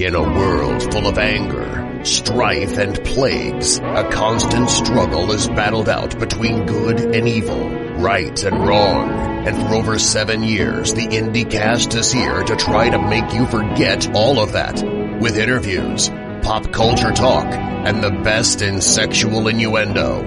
In a world full of anger, strife, and plagues, a constant struggle is battled out between good and evil, right and wrong. And for over seven years, the IndieCast is here to try to make you forget all of that. With interviews, pop culture talk, and the best in sexual innuendo.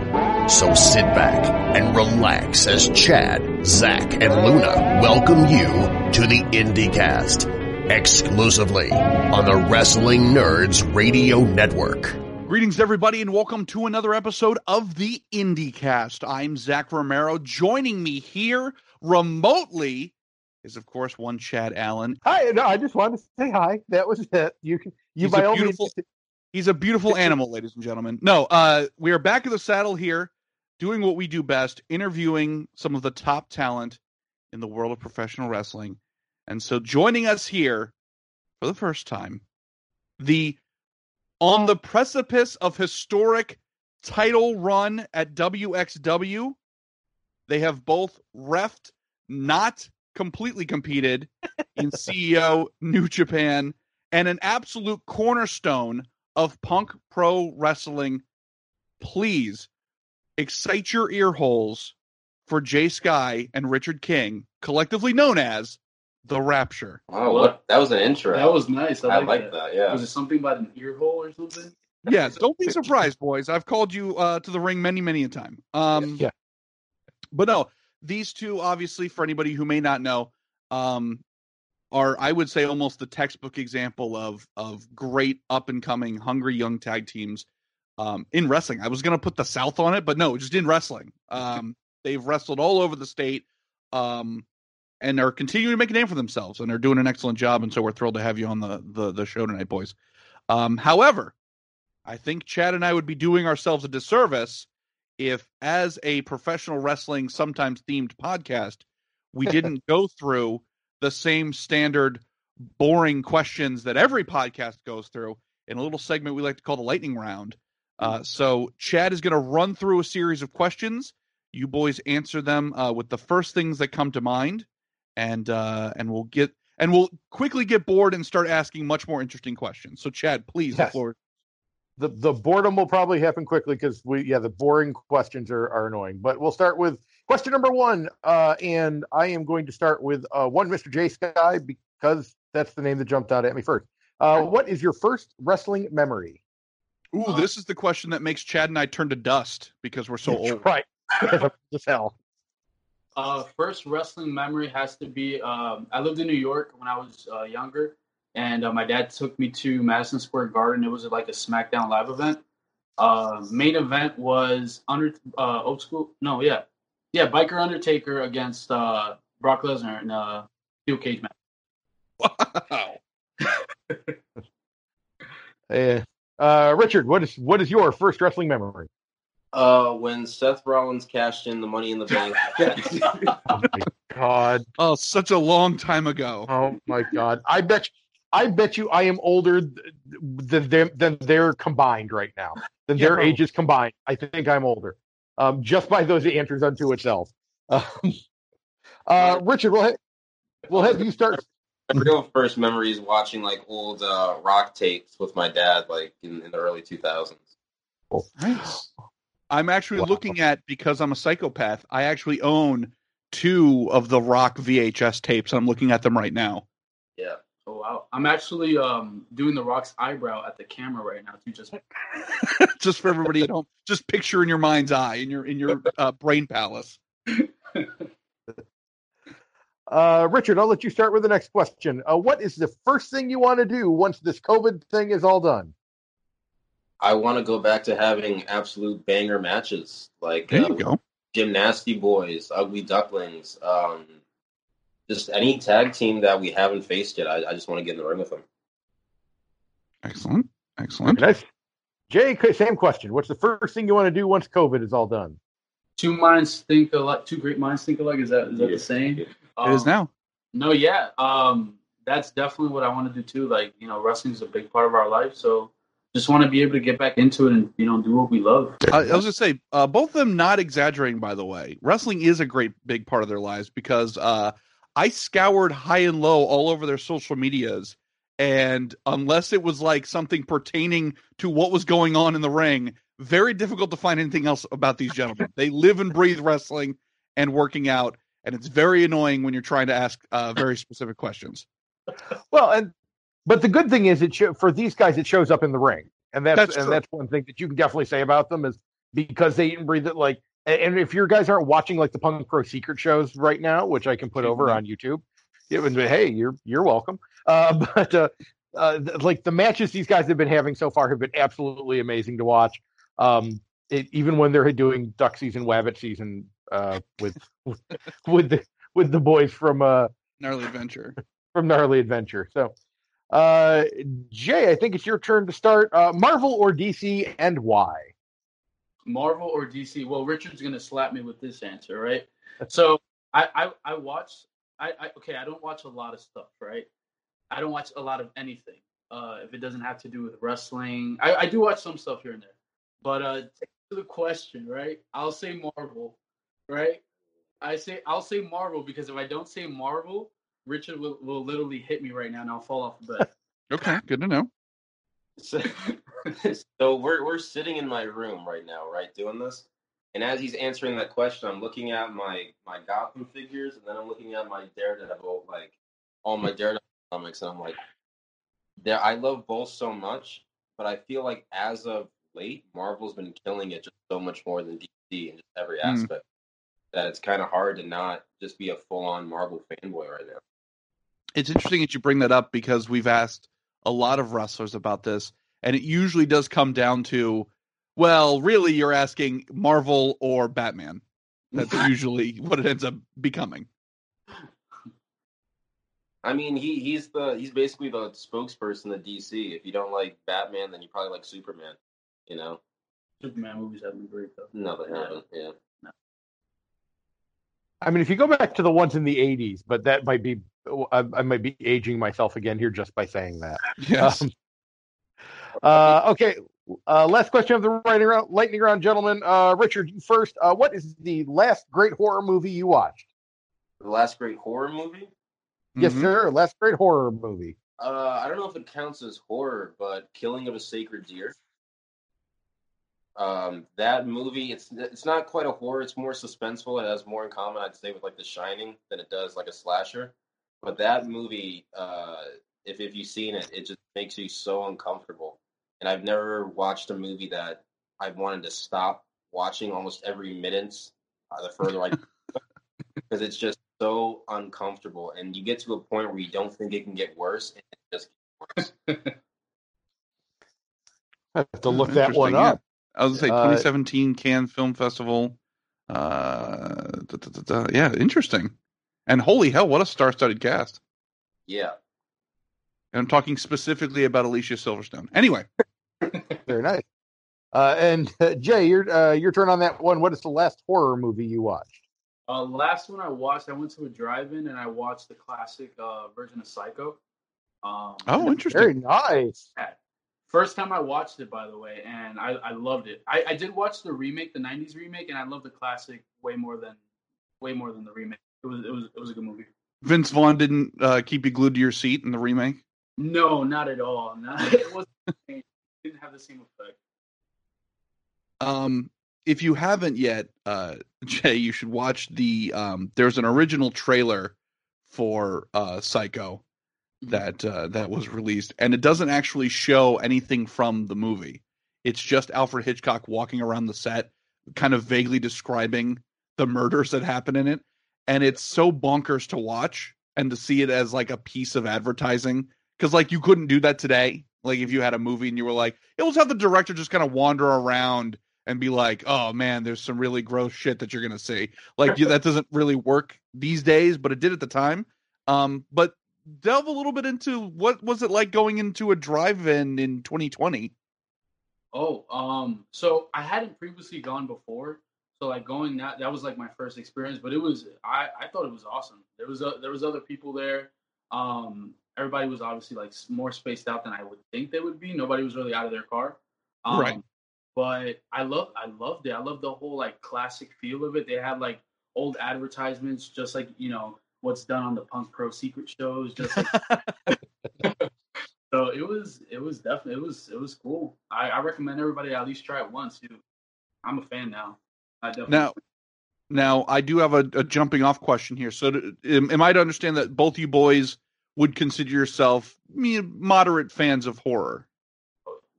So sit back and relax as Chad, Zach, and Luna welcome you to the IndieCast exclusively on the Wrestling Nerds Radio Network. Greetings, everybody, and welcome to another episode of the IndieCast. I'm Zach Romero. Joining me here remotely is, of course, one Chad Allen. Hi, no, I just wanted to say hi. That was it. You can, you He's by all means. He's a beautiful animal, ladies and gentlemen. No, uh, we are back in the saddle here, doing what we do best, interviewing some of the top talent in the world of professional wrestling. And so, joining us here for the first time, the on the precipice of historic title run at WXW, they have both refed, not completely competed in CEO New Japan, and an absolute cornerstone of punk pro wrestling. Please excite your ear holes for Jay Sky and Richard King, collectively known as the Rapture. Wow, what? That was an intro. That was nice. I, I like, like that. that. Yeah. Was it something about an ear hole or something? Yes, don't be surprised, boys. I've called you uh, to the ring many, many a time. Um, Yeah. But no, these two, obviously, for anybody who may not know, um, are I would say almost the textbook example of of great up and coming, hungry young tag teams um, in wrestling. I was going to put the South on it, but no, just in wrestling. Um, they've wrestled all over the state. Um, and are continuing to make a name for themselves, and are doing an excellent job. And so we're thrilled to have you on the the, the show tonight, boys. Um, however, I think Chad and I would be doing ourselves a disservice if, as a professional wrestling, sometimes themed podcast, we didn't go through the same standard boring questions that every podcast goes through in a little segment we like to call the lightning round. Uh, so Chad is going to run through a series of questions. You boys answer them uh, with the first things that come to mind, and uh, and we'll get and we'll quickly get bored and start asking much more interesting questions. So Chad, please, the floor. The the boredom will probably happen quickly because we yeah the boring questions are, are annoying. But we'll start with question number one, uh, and I am going to start with uh, one Mr. J Sky because that's the name that jumped out at me first. Uh, what is your first wrestling memory? Ooh, this is the question that makes Chad and I turn to dust because we're so old. right, just hell. Uh, first wrestling memory has to be um, I lived in New York when I was uh, younger, and uh, my dad took me to Madison Square Garden. It was like a SmackDown live event. Uh, main event was under uh, old school. No, yeah, yeah, Biker Undertaker against uh, Brock Lesnar in a steel cage match. Wow. Uh, uh, Richard, what is what is your first wrestling memory? Uh, when Seth Rollins cashed in the Money in the Bank. Oh my God. Oh, such a long time ago. Oh my god! I bet, I bet you, I am older than them than they're combined right now. Than Yeah, their bro. ages combined. I think I'm older, um, just by those answers unto itself. Um, uh, Richard, we'll ha- we'll have you start. My real first memories watching like old uh, rock tapes with my dad, like in, in the early 2000s. Nice. I'm actually Wow. looking at because I'm a psychopath. I actually own two of the Rock VHS tapes. I'm looking at them right now. Yeah. Oh wow! I'm actually um, doing the Rock's eyebrow at the camera right now too. Just just for everybody at home, just picture in your mind's eye, in your in your uh, brain palace. Uh, Richard, I'll let you start with the next question. Uh, what is the first thing you want to do once this COVID thing is all done? I want to go back to having absolute banger matches, like There uh, you go. Gymnasty Boys, Ugly Ducklings, um, just any tag team that we haven't faced yet. I, I just want to get in the ring with them. Excellent, excellent. Nice. Jay, same question. What's the first thing you want to do once COVID is all done? two minds think alike. Two great minds think alike. Is that is that Yeah. the saying? It is Um, now. No, yeah. Um, that's definitely what I want to do too. Like, you know, wrestling is a big part of our life. So just want to be able to get back into it and, you know, do what we love. I, I was gonna say, uh, both of them not exaggerating. By the way, wrestling is a great big part of their lives because uh, I scoured high and low all over their social medias, and unless it was like something pertaining to what was going on in the ring, very difficult to find anything else about these gentlemen. they live and breathe wrestling and working out, and it's very annoying when you're trying to ask uh, very specific questions. Well, and but the good thing is, it show, for these guys, it shows up in the ring, and that's, That's and true. that's one thing that you can definitely say about them is because they eat and breathe it. Like, and if your guys aren't watching like the Punk Pro Secret shows right now, which I can put over Mhm. on YouTube, it would be, hey, you're you're welcome. Uh, but uh, uh, like the matches these guys have been having so far have been absolutely amazing to watch. Um, it, even when they're doing duck season, wabbit season uh, with with the with the boys from uh, Gnarly adventure. from Gnarly Adventure. So, uh, Jay, I think it's your turn to start. Uh, Marvel or DC, and why? Marvel or DC? Well, Richard's gonna slap me with this answer, right? So I I, I watch I, I okay I don't watch a lot of stuff, right? I don't watch a lot of anything. Uh, if it doesn't have to do with wrestling, I, I do watch some stuff here and there. But uh, to the question, right? I'll say Marvel, right? I say I'll say Marvel because if I don't say Marvel, Richard will, will literally hit me right now and I'll fall off the bed. Okay, good to know. So, so we're we're sitting in my room right now, right, doing this. And as he's answering that question, I'm looking at my my Gotham figures, and then I'm looking at my Daredevil, like all my Daredevil comics, and I'm like, there. I love both so much, but I feel like as of late, Marvel's been killing it just so much more than DC in just every Hmm. aspect. That it's kind of hard to not just be a full on Marvel fanboy right now. It's interesting that you bring that up because we've asked a lot of wrestlers about this, and it usually does come down to, well, really, you're asking Marvel or Batman. That's usually what it ends up becoming. I mean, he he's the he's basically the spokesperson of DC. If you don't like Batman, then you probably like Superman. You know, Superman movies have been great though. no, they haven't. Yeah, I mean, if you go back to the ones in the '80s, but that might be I, I might be aging myself again here just by saying that. Yes. Um, uh, okay, uh, last question of the lightning round, lightning round, gentlemen. Uh, Richard, first. Uh, what is the last great horror movie you watched? the last great horror movie. Yes, Mhm. sir. Last great horror movie. Uh, I don't know if it counts as horror, but Killing of a Sacred Deer. Um, that movie, it's it's not quite a horror. It's more suspenseful. It has more in common, I'd say, with like The Shining than it does like a slasher. But that movie, uh, if if you've seen it, it just makes you so uncomfortable. And I've never watched a movie that I've wanted to stop watching almost every minute. Uh, the further I, because it's just so uncomfortable, and you get to a point where you don't think it can get worse, and it just gets worse. I have to look that one interesting, yeah. up. I was gonna say Uh, 2017 Cannes Film Festival. Uh, da, da, da, da. yeah, interesting. And holy hell, what a star-studded cast! yeah. And I'm talking specifically about Alicia Silverstone. Anyway, Very nice. Uh, and uh, Jay, your uh, your turn on that one. What is the last horror movie you watched? Uh, last one I watched, I went to a drive-in and I watched the classic uh, version of Psycho. Um, oh, interesting. Very nice. First time I watched it, by the way, and I, I loved it. I, I did watch the remake, the '90s remake, and I love the classic way more than way more than the remake. It was it was it was a good movie. Vince Vaughn didn't uh, keep you glued to your seat in the remake. No, not at all. Not, it wasn't. the same. It didn't have the same effect. Um, if you haven't yet, uh, Jay, you should watch the. Um, there's an original trailer for uh, Psycho that uh, that was released, and it doesn't actually show anything from the movie. It's just Alfred Hitchcock walking around the set, kind of vaguely describing the murders that happen in it, and it's so bonkers to watch and to see it as like a piece of advertising because like you couldn't do that today. Like if you had a movie and you were like, it was have the director just kind of wander around and be like, "Oh man, there's some really gross shit that you're gonna see." Like that doesn't really work these days, but it did at the time. Um, but delve a little bit into what was it like going into a drive-in in 2020? Oh, um, so I hadn't previously gone before, so like going that that was like my first experience, but it was I I thought it was awesome. There was a, there was other people there. Um, everybody was obviously like more spaced out than I would think they would be. Nobody was really out of their car. Um, Right. But I love I loved it. I loved the whole like classic feel of it. They had like old advertisements, just like you know what's done on the Punk Pro Secret shows, just like So it was it was definitely it was it was cool. I, I recommend everybody at least try it once. Too. I'm a fan now. I definitely Now, now I do have a, a jumping off question here. So, to, am, am I to understand that both you boys would consider yourself me moderate fans of horror?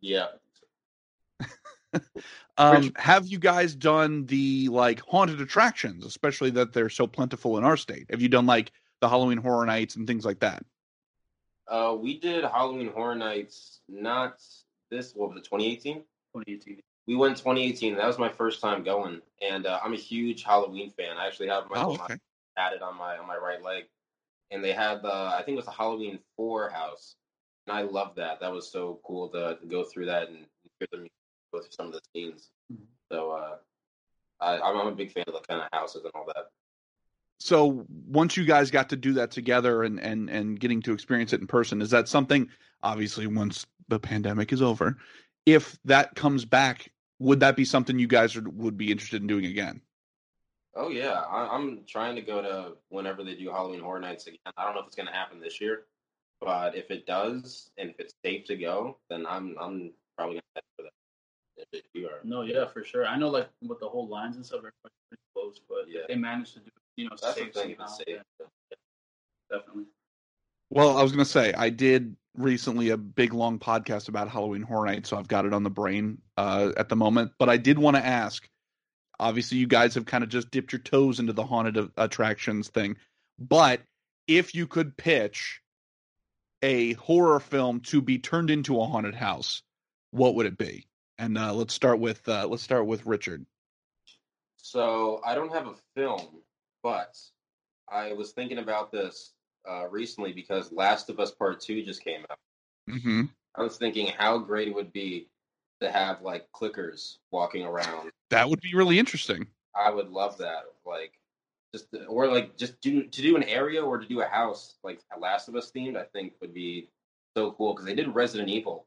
Yeah. Um, have you guys done the like haunted attractions, especially that they're so plentiful in our state? Have you done like the Halloween Horror Nights and things like that? Uh, we did Halloween Horror Nights. Not this. What was it? 2018. 2018. We went 2018. That was my first time going, and uh, I'm a huge Halloween fan. I actually have my Oh, okay. tatted on my on my right leg, and they had the I think it was the Halloween Four house, and I love that. That was so cool to, to go through that and hear them go through some of the scenes. Mhm. So uh, I, I'm I'm a big fan of the kind of houses and all that. So once you guys got to do that together and and and getting to experience it in person, is that something? Obviously, once the pandemic is over, if that comes back, would that be something you guys would, would be interested in doing again? Oh yeah, I, I'm trying to go to whenever they do Halloween Horror Nights again. I don't know if it's going to happen this year, but if it does, and if it's safe to go, then I'm I'm probably going to head for that. If it- you are, No, yeah, for sure. I know like with the whole lines and stuff, everybody's pretty close, but Yeah. they managed to do you know that's the safe thing. If somehow. it's safe. Yeah, definitely. Well, I was going to say I did recently a big long podcast about Halloween Horror Night, so I've got it on the brain uh, at the moment. But I did want to ask. Obviously, you guys have kind of just dipped your toes into the haunted attractions thing, but if you could pitch a horror film to be turned into a haunted house, what would it be? And uh, let's start with uh, let's start with Richard. So I don't have a film, but I was thinking about this uh, recently because Last of Us Part Two just came out. Mm-hmm. I was thinking how great it would be to have like clickers walking around. That would be really interesting. I would love that. Like just or like just do to do an area or to do a house like Last of Us themed. I think would be so cool because they did Resident Evil.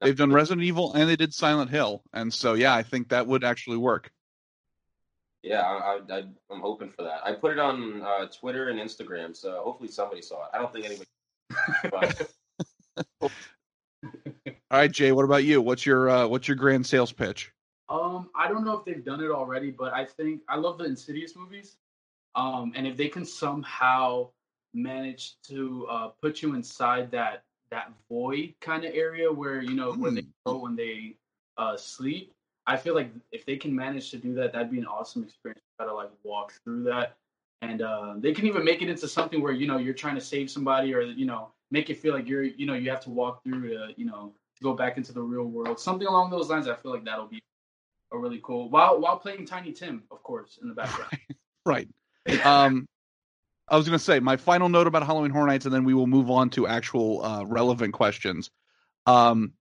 They've done Resident Evil and they did Silent Hill, and so yeah, I think that would actually work. Yeah, I, I, I'm hoping for that. I put it on uh, Twitter and Instagram, so hopefully somebody saw it. I don't think anybody. All right, Jay. What about you? What's your uh, what's your grand sales pitch? Um, I don't know if they've done it already, but I think I love the Insidious movies. Um, and if they can somehow manage to uh, put you inside that that void kind of area where you know when they Hmm. go when they uh, sleep, I feel like if they can manage to do that, that'd be an awesome experience. Try to like walk through that, and uh, they can even make it into something where you know you're trying to save somebody, or you know make it feel like you're you know you have to walk through to you know to go back into the real world, something along those lines. I feel like that'll be a really cool while while playing Tiny Tim, of course, in the background. Right. Um, I was to say my final note about Halloween Horror Nights, and then we will move on to actual uh, relevant questions. Um,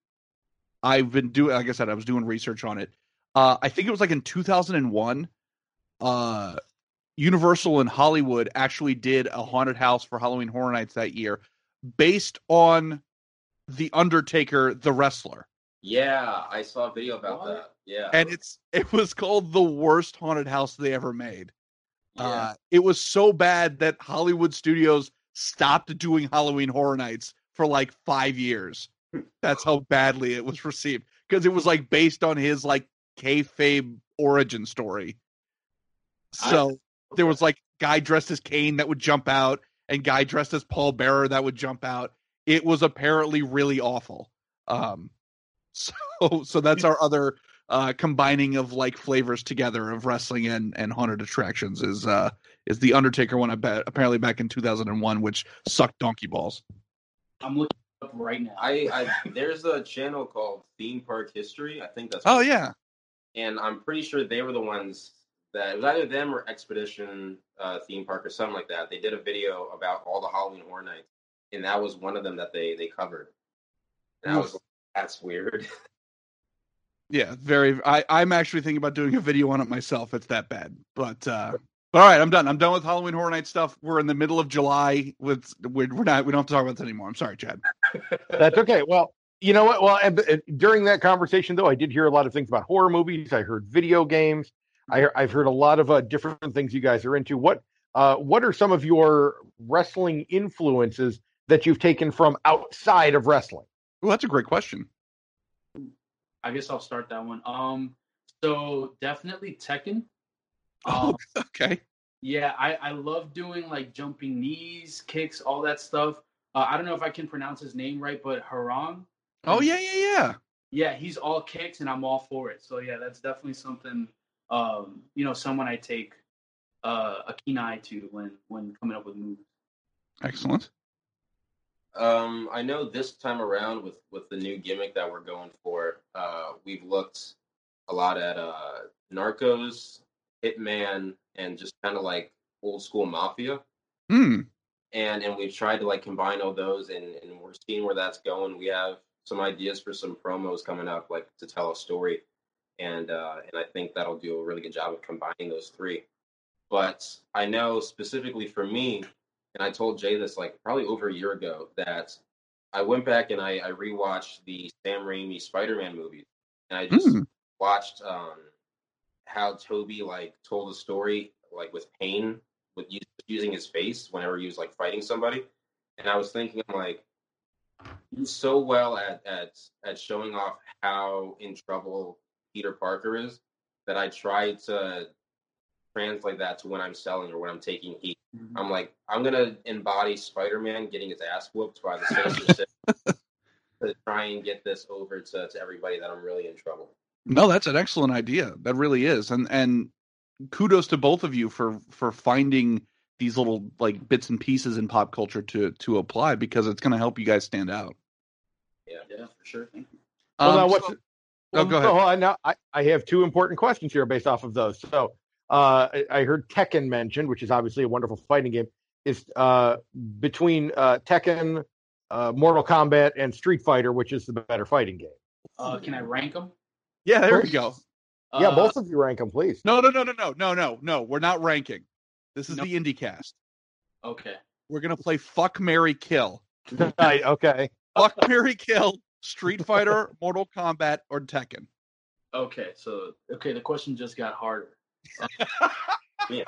I've been doing, like I said, I was doing research on it. Uh, I think it was like in 2001. Uh, Universal in Hollywood actually did a haunted house for Halloween Horror Nights that year, based on the Undertaker, the wrestler. yeah, I saw a video about What? that. Yeah, and it's it was called the worst haunted house they ever made. yeah. Uh, it was so bad that Hollywood studios stopped doing Halloween Horror Nights for like five years. That's how badly it was received because it was like based on his like kayfabe origin story. So there was like guy dressed as Kane that would jump out and guy dressed as Paul Bearer that would jump out. It was apparently really awful. Um, so so that's our other uh, combining of like flavors together of wrestling and, and haunted attractions is uh, is the Undertaker one I bet apparently back in 2001, which sucked donkey balls. I'm looking right now. I, I there's a channel called Theme Park History. I think that's Oh yeah, and I'm pretty sure they were the ones that it was either them or Expedition uh, Theme Park or something like that. They did a video about all the Halloween Horror Nights, and that was one of them that they they covered. And I was like, that's weird. yeah, very. I I'm actually thinking about doing a video on it myself. It's that bad, but. uh but all right, I'm done. I'm done with Halloween Horror Night stuff. We're in the middle of July. With we're, we're not. We don't have to talk about this anymore. I'm sorry, Chad. That's okay. Well, you know what? Well, and, and during that conversation, though, I did hear a lot of things about horror movies. I heard video games. I, I've heard a lot of uh, different things you guys are into. What uh, What are some of your wrestling influences that you've taken from outside of wrestling? Well, that's a great question. I guess I'll start that one. Um, so definitely Tekken. Oh, Um, okay. yeah, I I love doing like jumping knees, kicks, all that stuff. Uh, I don't know if I can pronounce his name right, but Hwoarang. Oh yeah, yeah, yeah. Yeah, he's all kicks, and I'm all for it. So yeah, that's definitely something. Um, you know, someone I take uh, a keen eye to when when coming up with moves. Excellent. Um, I know this time around with with the new gimmick that we're going for, uh, we've looked a lot at uh, Narcos, Hitman, and just kind of like old school mafia, Hmm. and and we've tried to like combine all those, and and we're seeing where that's going. We have some ideas for some promos coming up, like to tell a story, and uh, and I think that'll do a really good job of combining those three. But I know specifically for me, and I told Jay this like probably over a year ago that I went back and I, I rewatched the Sam Raimi Spider-Man movies, and I just Hmm. watched um, how Tobey like told a story like with pain with using his face whenever he was like fighting somebody, and I was thinking I'm like he's so well at at at showing off how in trouble Peter Parker is that I try to translate that to when I'm selling or when I'm taking heat. Mm-hmm. I'm like, I'm gonna embody Spider-Man getting his ass whooped by the Sinister Six to try and get this over to, to everybody that I'm really in trouble. No, that's an excellent idea. That really is, and and kudos to both of you for for finding these little like bits and pieces in pop culture to to apply because it's going to help you guys stand out. Yeah. Yeah, for sure. Thank you. Well, Um, now what's so- well, go ahead. so, uh, now I, I have two important questions here based off of those. So uh, I, I heard Tekken mentioned, which is obviously a wonderful fighting game. Is uh, between uh, Tekken, uh, Mortal Kombat, and Street Fighter, which is the better fighting game? Uh, can I rank them? Yeah, there we go. yeah, Uh, both of you rank them, please. No, no, no, no, no, no, no, no. We're not ranking. This is No. the IndieCast. Okay. We're gonna play Fuck Mary Kill. Right, okay. Fuck Mary Kill. Street Fighter, Mortal Kombat, or Tekken. Okay. So okay, the question just got harder. yeah.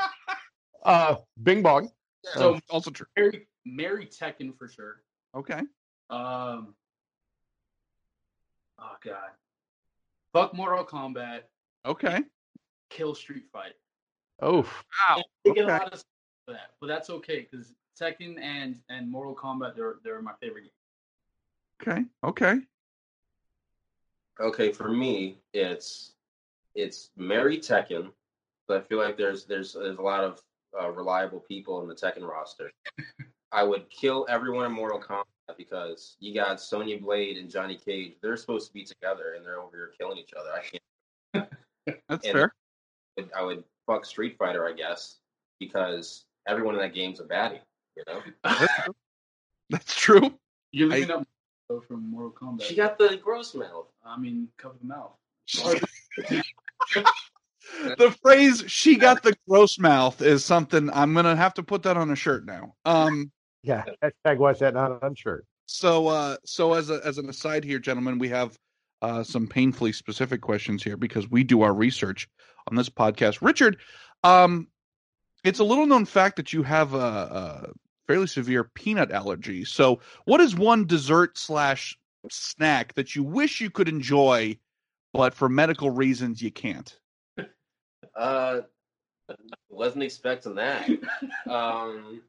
Uh, Bing Bong. So also true. Mary, Mary Tekken for sure. Okay. Um. Oh God. Fuck Mortal Kombat. Okay. Kill Street Fighter. Oh, Wow. They get a lot of stuff for that, but that's okay because Tekken and and Mortal Kombat they're they're my favorite game. Okay. Okay. Okay, for me, it's it's Mary Tekken. But I feel like there's there's there's a lot of uh, reliable people in the Tekken roster. I would kill everyone in Mortal Kombat because you got Sonya Blade and Johnny Cage. They're supposed to be together, and they're over here killing each other. I can't. That's And- fair. I would fuck Street Fighter, I guess, because everyone in that game's a baddie. You know, That's true. You're I- looking up from Mortal Kombat. she got the gross mouth. I mean, cover the mouth. the phrase "she got the gross mouth" is something I'm gonna have to put that on a shirt now. Um. Yeah. Hashtag watch that not on shirt. So, uh, so as a as an aside here, gentlemen, we have uh, some painfully specific questions here because we do our research on this podcast. Richard, um, it's a little known fact that you have a, a fairly severe peanut allergy. So, what is one dessert slash snack that you wish you could enjoy, but for medical reasons you can't? Uh, wasn't expecting that. Um,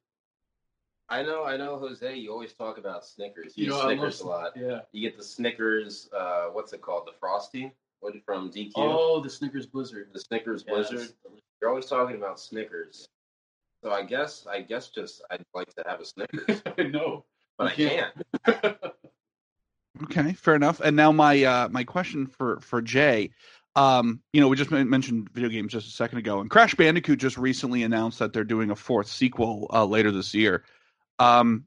I know, I know, Jose. You always talk about Snickers. You, You know, love Snickers a lot. Yeah. You get the Snickers. Uh, what's it called? The Frosty. What from DQ? Oh, the Snickers Blizzard. The Snickers Yeah, Blizzard. You're always talking about Snickers. So I guess, I guess, just I'd like to have a Snickers, no. but I can't. can't. Okay, fair enough. And now my uh, my question for for Jay, um, you know, we just mentioned video games just a second ago, and Crash Bandicoot just recently announced that they're doing a fourth sequel uh, later this year. Um,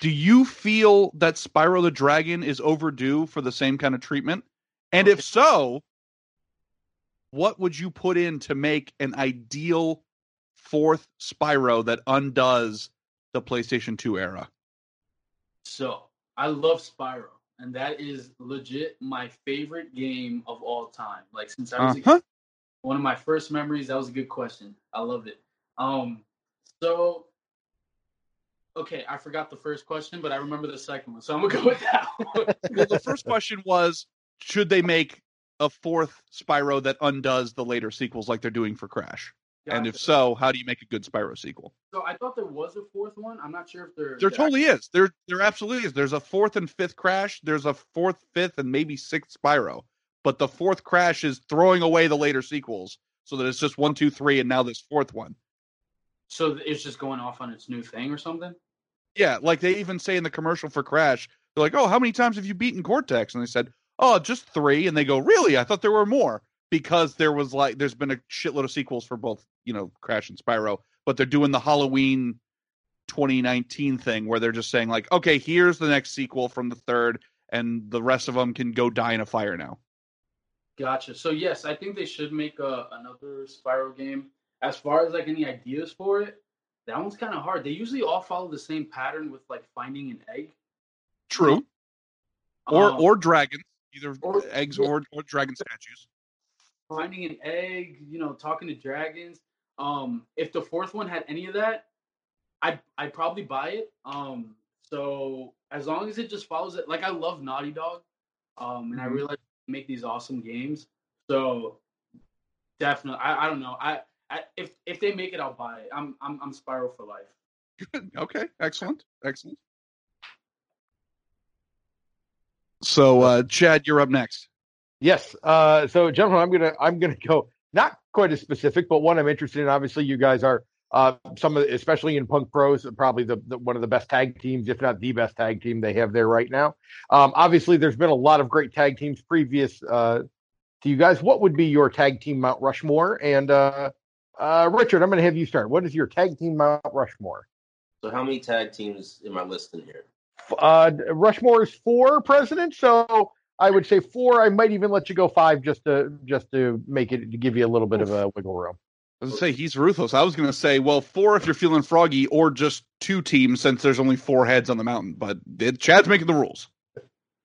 do you feel that Spyro the Dragon is overdue for the same kind of treatment? And if so, what would you put in to make an ideal fourth Spyro that undoes the PlayStation 2 era? So I love Spyro, and that is legit my favorite game of all time. Like since I was a Uh-huh. kid, one of my first memories. That was a good question. I loved it. Um, so Okay, I forgot the first question, but I remember the second one, so I'm gonna go with that one. well, the first question was should they make a fourth Spyro that undoes the later sequels like they're doing for Crash? And if so, how do you make a good Spyro sequel? so I thought there was a fourth one. I'm not sure if there. There totally is. There there absolutely is. There's a fourth and fifth Crash. There's a fourth, fifth, and maybe sixth Spyro. But the fourth Crash is throwing away the later sequels so that it's just one, two, three, and now this fourth one. So it's just going off on its new thing or something. Yeah, like they even say in the commercial for Crash, they're like, "Oh, how many times have you beaten Cortex?" And they said, "Oh, just three. And they go, "Really? I thought there were more." Because there was like, there's been a shitload of sequels for both, you know, Crash and Spyro, but they're doing the Halloween 2019 thing where they're just saying like, "Okay, here's the next sequel from the third, and the rest of them can go die in a fire now." Gotcha. So yes, I think they should make a, another Spyro game. As far as like any ideas for it, that one's kind of hard. They usually all follow the same pattern with like finding an egg. True. Or Um, or dragons, either or- eggs or or dragon statues. finding an egg, you know, talking to dragons. Um, if the fourth one had any of that, I I'd probably buy it. Um, so as long as it just follows it, like I love Naughty Dog, um, and I Mhm. realize they make these awesome games. So definitely, I, I don't know. I, I if if they make it, I'll buy it. I'm I'm I'm Spyro for life. Okay, excellent, excellent. So, uh, Chad, you're up next. Yes. Uh, so, gentlemen, I'm gonna I'm gonna go not quite as specific, but one I'm interested in. Obviously, you guys are uh, some of, the, especially in Punk Pros, probably the, the one of the best tag teams, if not the best tag team they have there right now. Um, obviously, there's been a lot of great tag teams previous uh, to you guys. What would be your tag team Mount Rushmore? And uh, uh, Richard, I'm going to have you start. What is your tag team Mount Rushmore? So how many tag teams am I listing here? Uh, Rushmore is four presidents, so I would say four. I might even let you go five just to just to make it to give you a little bit of a wiggle room. I was gonna say he's ruthless. I was gonna say, well, four if you're feeling froggy, or just two teams since there's only four heads on the mountain. But it, Chad's making the rules.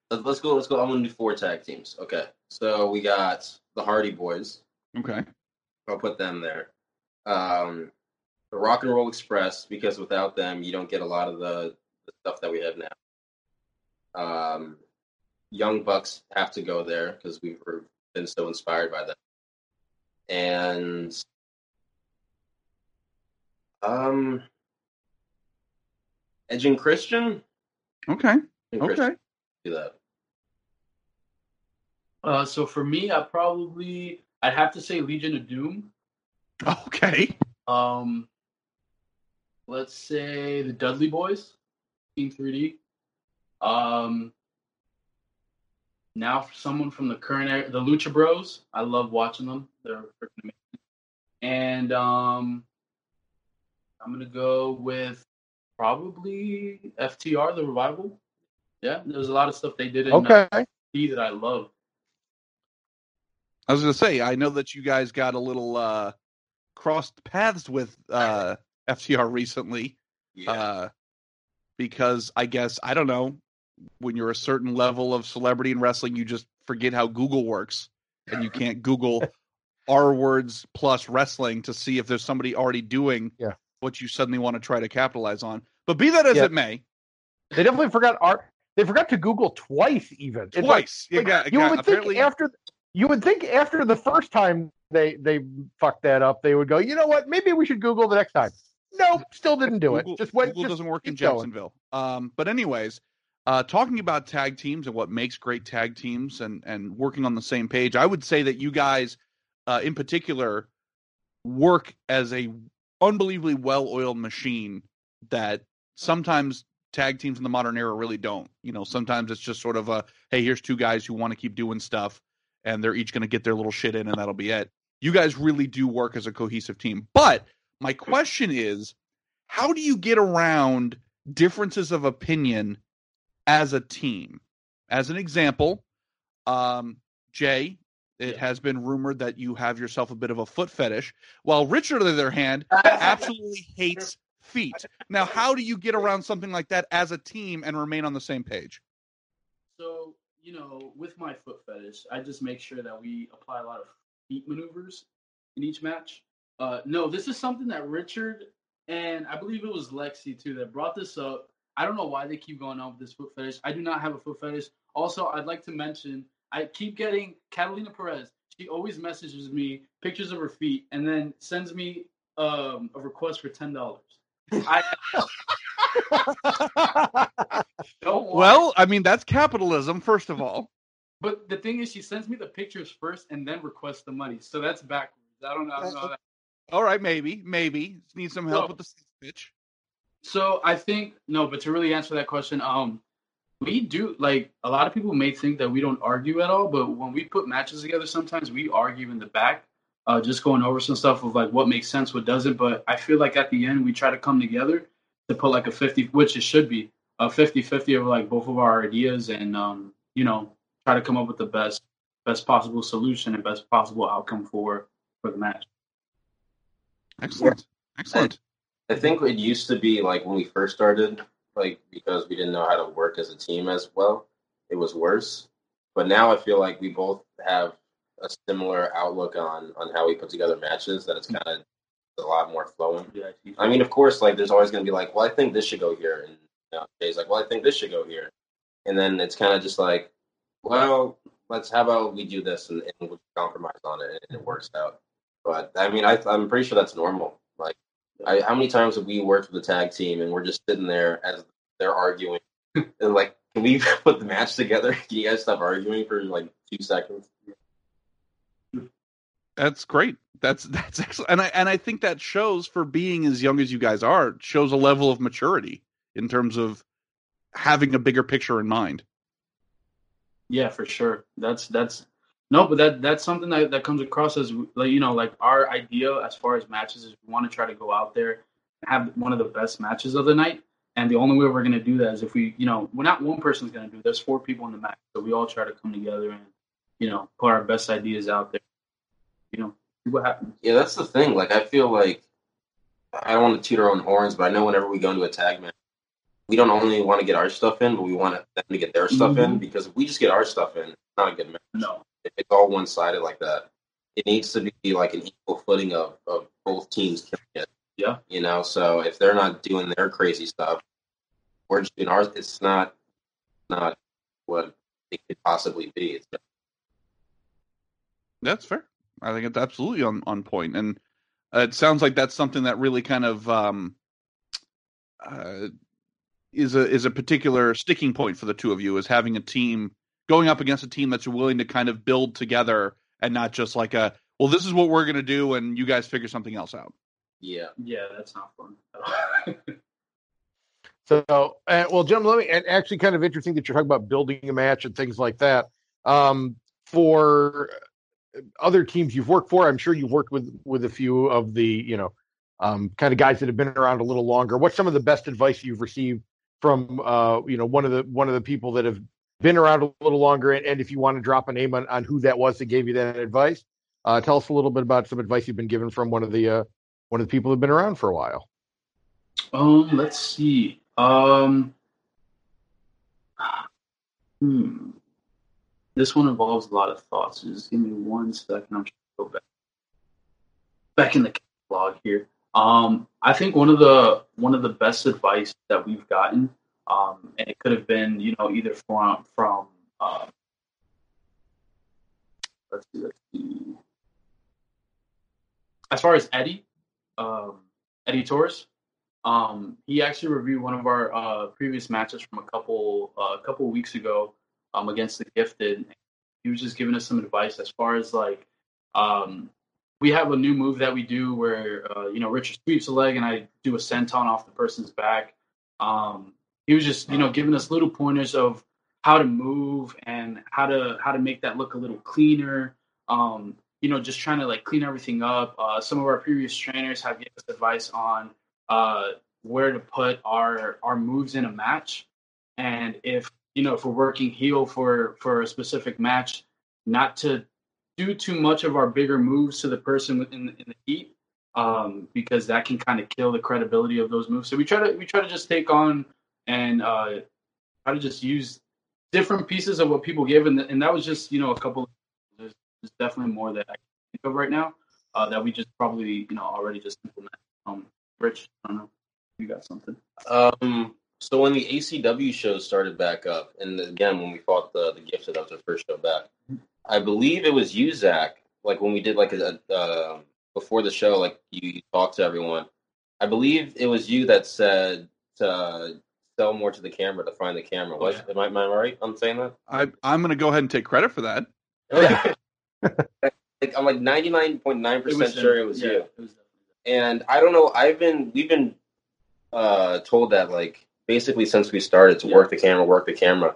Let's, let's go. Let's go. I'm gonna do four tag teams. Okay. So we got the Hardy Boys. Okay. I'll put them there. Um, the Rock and Roll Express because without them, you don't get a lot of the, the stuff that we have now. Um, Young Bucks have to go there because we've been so inspired by them. And um, Edge and Christian. Okay. Edge and Christian Okay. do that. Uh, so for me, I probably I'd have to say Legion of Doom. Okay. Um, let's say the Dudley Boys, Team 3D. Um, now for someone from the current era, the Lucha Bros. I love watching them. They're freaking amazing. And um, I'm gonna go with probably FTR, the Revival. Yeah, there's a lot of stuff they did in Okay. uh, that I love. I was gonna say, I know that you guys got a little uh crossed paths with uh FTR recently. Yeah. Uh because I guess I don't know, when you're a certain level of celebrity in wrestling, you just forget how Google works. And you can't Google R words plus wrestling to see if there's somebody already doing Yeah. what you suddenly want to try to capitalize on. But be that as Yeah. it may, They definitely forgot art. They forgot to Google twice, even like- twice. like, yeah, you yeah, would think after you would think after the first time they they fucked that up, they would go, you know what? Maybe we should Google the next time. Nope, still didn't do Google, it. Just went. Google just doesn't work in. Jacksonville. Um, but anyways, uh, talking about tag teams and what makes great tag teams and and working on the same page, I would say that you guys, uh, in particular, work as a unbelievably well-oiled machine that sometimes tag teams in the modern era really don't. You know, sometimes it's just sort of a hey, here's two guys who want to keep doing stuff, and they're each going to get their little shit in, and that'll be it. You guys really do work as a cohesive team. But my question is, how do you get around differences of opinion as a team? As an example, um, Jay, it Yeah. has been rumored that you have yourself a bit of a foot fetish, while Richard, on the other hand, absolutely hates feet. Now, how do you get around something like that as a team and remain on the same page? So, you know, with my foot fetish, I just make sure that we apply a lot of feet maneuvers in each match. Uh, no, this is something that Richard and I believe it was Lexi too that brought this up. I don't know why they keep going on with this foot fetish. I do not have a foot fetish. Also, I'd like to mention I keep getting Catalina Perez. She always messages me pictures of her feet and then sends me um, a request for ten dollars. I Well, I mean that's capitalism, first of all. But the thing is, she sends me the pictures first and then requests the money. So that's backwards. I don't know. I don't know that- All right, maybe, maybe need some help So- with the pitch. So I think no, but to really answer that question, um, we do like a lot of people may think that we don't argue at all, but when we put matches together, sometimes we argue in the back, uh, just going over some stuff of like what makes sense, what doesn't. But I feel like at the end we try to come together to put like a fifty, which it should be a 50-50 of like both of our ideas, and um, you know, try to come up with the best best possible solution and best possible outcome for for the match. Excellent, excellent. I think it used to be like when we first started, like because we didn't know how to work as a team as well, it was worse. But now I feel like we both have a similar outlook on on how we put together matches. That it's kind of a lot more flowing. Yeah, I mean, of course, like there's always going to be like, well, I think this should go here, and you know, Jay's like, well, I think this should go here, and then it's kind of just like, well, let's how about we do this and, and we compromise on it, and it works out. But I mean, I, I'm pretty sure that's normal. Like, I, how many times have we worked with a tag team and we're just sitting there as they're arguing, and like, can we put the match together? Can you guys stop arguing for like two seconds? That's great. That's that's excellent, and I and I think that shows for being as young as you guys are shows a level of maturity in terms of having a bigger picture in mind. Yeah, for sure. That's that's no, but that that's something that, that comes across as like you know like our idea as far as matches is we want to try to go out there and have one of the best matches of the night. And the only way we're going to do that is if we, you know, we're not one person's going to do. it. There's four people in the match, so we all try to come together and, you know, put our best ideas out there. You know, see what happens. Yeah, that's the thing. Like, I feel like I don't want to toot our own horns, but I know whenever we go into a tag match, we don't only want to get our stuff in, but we want them to get their stuff in. Because if we just get our stuff in, it's not a good match. No, If it's all one sided like that, it needs to be like an equal footing of, of both teams killing it. Yeah. You know, so if they're not doing their crazy stuff, we're just doing ours. It's not not what it could possibly be. It's That's fair. I think it's absolutely on on point, and uh, it sounds like that's something that really kind of um, uh, is a is a particular sticking point for the two of you is having a team going up against a team that's willing to kind of build together and not just like a well this is what we're going to do and you guys figure something else out. yeah. yeah, that's not fun. at all. So, uh, well, Jim, let me, and actually kind of interesting that you're talking about building a match and things like that. Um, for other teams you've worked for, I'm sure you've worked with, with a few of the, you know, um, kind of guys that have been around a little longer. What's some of the best advice you've received from, uh, you know, one of the, one of the people that have been around a little longer? And, and if you want to drop a name on, on who that was that gave you that advice, uh, tell us a little bit about some advice you've been given from one of the, uh, one of the people who've been around for a while. Um, let's see. Um, hmm. This one involves a lot of thoughts. So just give me one second. I'm trying to go back back in the catalog here. Um, I think one of the one of the best advice that we've gotten, um, and it could have been, you know, either from from uh, let's see, let's see. As far as Eddie, um, Eddie Torres, um, he actually reviewed one of our uh, previous matches from a couple uh, a couple weeks ago um, against the Gifted. He was just giving us some advice as far as like um, we have a new move that we do where uh, you know Richard sweeps a leg and I do a senton off the person's back. Um, he was just you know giving us little pointers of how to move and how to how to make that look a little cleaner. Um, you know, just trying to like clean everything up. Uh, some of our previous trainers have given us advice on uh, where to put our our moves in a match, and if you know if we're working heel for for a specific match, not to do too much of our bigger moves to the person in, in the heat, um, because that can kind of kill the credibility of those moves. So we try to we try to just take on and uh, try to just use different pieces of what people give, and, and that was just you know a couple. There's, there's definitely more that I can think of right now uh, that we just probably you know already just implement. Um, Rich, I don't know. You got something? Um, so when the ACW shows started back up, and again when we fought the the Gifted, that was our first show back. I believe it was you, Zach. Like when we did like a, a uh, before the show, like you, you talked to everyone. I believe it was you that said to sell more to the camera to find the camera. Was Yeah. am, I, am I right? I'm saying that. I, I'm going to go ahead and take credit for that. Like, I'm like 99.9 percent sure it was yeah, you. It was And I don't know. I've been we've been uh, told that like basically since we started to Yeah. work the camera, work the camera.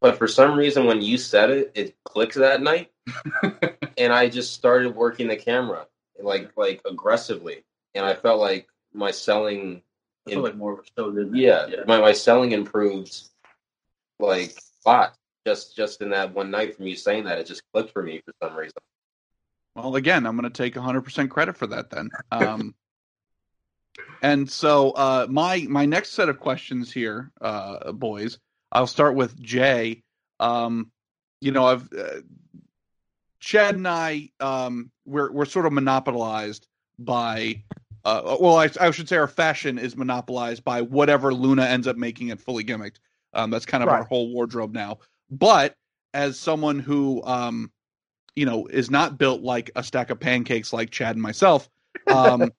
But for some reason, when you said it, it clicked that night, and I just started working the camera like like aggressively, and I felt like my selling, I feel like more of a show, didn't yeah, yeah. my my selling improved like a lot just just in that one night from you saying that. It just clicked for me for some reason. Well, again, I'm going to take 100% credit for that then. Um, and so uh, my my next set of questions here, uh, boys, I'll start with Jay. Um, you know, I've uh, Chad and I um, we're we're sort of monopolized by. Uh, well, I, I should say our fashion is monopolized by whatever Luna ends up making it fully gimmicked. Um, that's kind of our whole wardrobe now. But as someone who um, you know is not built like a stack of pancakes like Chad and myself. Um,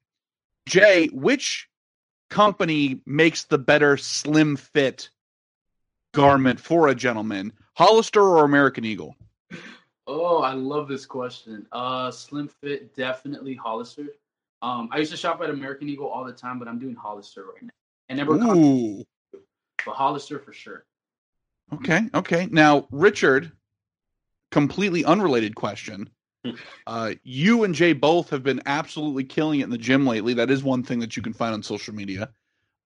Jay, which company makes the better slim fit garment for a gentleman, Hollister or American Eagle? Oh, I love this question. Uh, Slim Fit, definitely Hollister. Um, I used to shop at American Eagle all the time, but I'm doing Hollister right now. And never, Ooh, but Hollister for sure. okay, okay. Now, Richard, completely unrelated question. Uh, you and Jay both have been absolutely killing it in the gym lately. That is one thing that you can find on social media.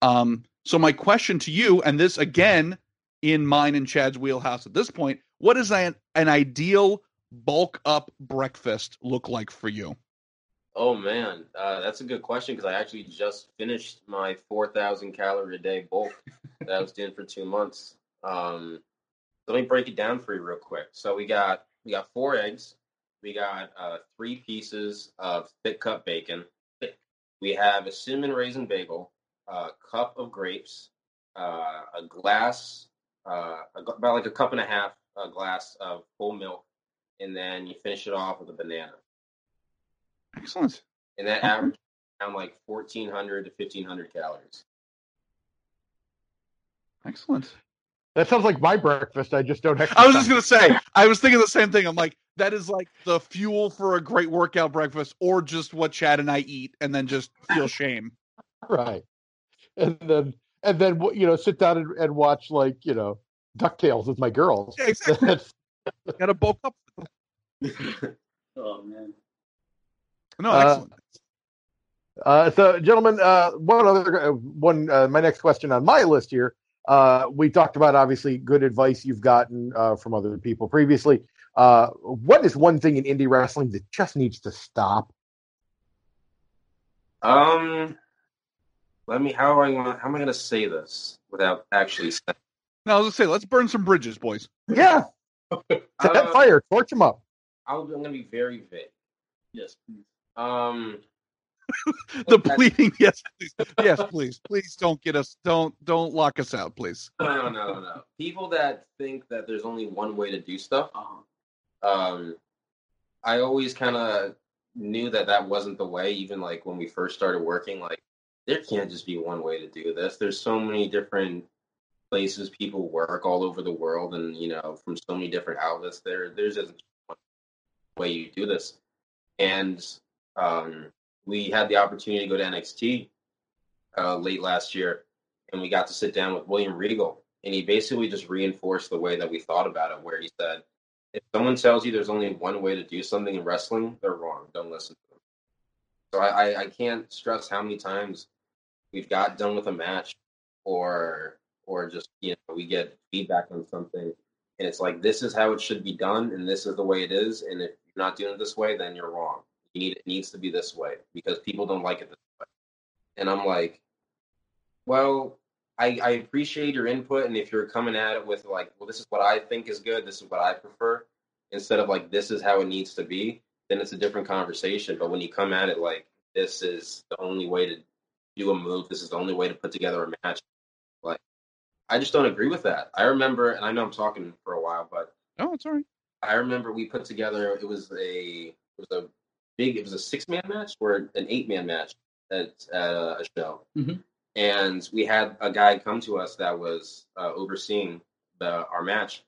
Um, so my question to you, and this again in mine and Chad's wheelhouse at this point, what does an, an ideal bulk up breakfast look like for you? Oh man, uh, that's a good question because I actually just finished my four thousand calorie a day bulk that I was doing for two months. Um, let me break it down for you real quick. So we got we got four eggs, we got uh, three pieces of thick cut bacon, we have a cinnamon raisin bagel, a cup of grapes, uh, a glass, uh, about like a cup and a half, a glass of whole milk, and then you finish it off with a banana Excellent. and that average around like 1400 to 1500 calories Excellent. That sounds like my breakfast. I just don't. I was just gonna say, I was thinking the same thing. I'm like, that is like the fuel for a great workout breakfast, or just what Chad and I eat, and then just feel shame. right, and then and then you know sit down and, and watch like you know Ducktales with my girls. Yeah, exactly. Got to bulk up. Oh man. No, Uh, excellent. Uh, so, gentlemen, uh, one other uh, one. Uh, my next question on my list here. Uh, we talked about obviously good advice you've gotten uh, from other people previously. Uh, what is one thing in indie wrestling that just needs to stop? um let me how do i want how am i going to say this without actually saying No, I was gonna say, let's burn some bridges, boys. Yeah, set Uh, fire, torch them up. I'll, i'm going to be very vague Yes. please. um The pleading, yes, please, yes, please, please don't get us, don't, don't lock us out, please. no no no no people that think that there's only one way to do stuff Uh-huh. um i always kind of knew that that wasn't the way even like when we first started working like there can't just be one way to do this. There's so many different places people work all over the world and you know from so many different outlets there there's just one way you do this. And um we had the opportunity to go to nxt uh, late last year and we got to sit down with william regal and he basically just reinforced the way that we thought about it where he said if someone tells you there's only one way to do something in wrestling, they're wrong. Don't listen to them. So I, I, I can't stress how many times we've got done with a match or or just you know we get feedback on something and it's like this is how it should be done and this is the way it is and if you're not doing it this way then you're wrong. You need it needs to be this way because people don't like it this way. And I'm like, well, I, I appreciate your input, and if you're coming at it with like, well, this is what I think is good, this is what I prefer, instead of like, this is how it needs to be, then it's a different conversation. But when you come at it like, this is the only way to do a move. This is the only way to put together a match. Like, I just don't agree with that. I remember, and I know I'm talking for a while, but Oh, it's all right. I remember we put together. It was a it was a big. It was a six man match or an eight man match at, at a show, Mhm. and we had a guy come to us that was uh, overseeing the our match,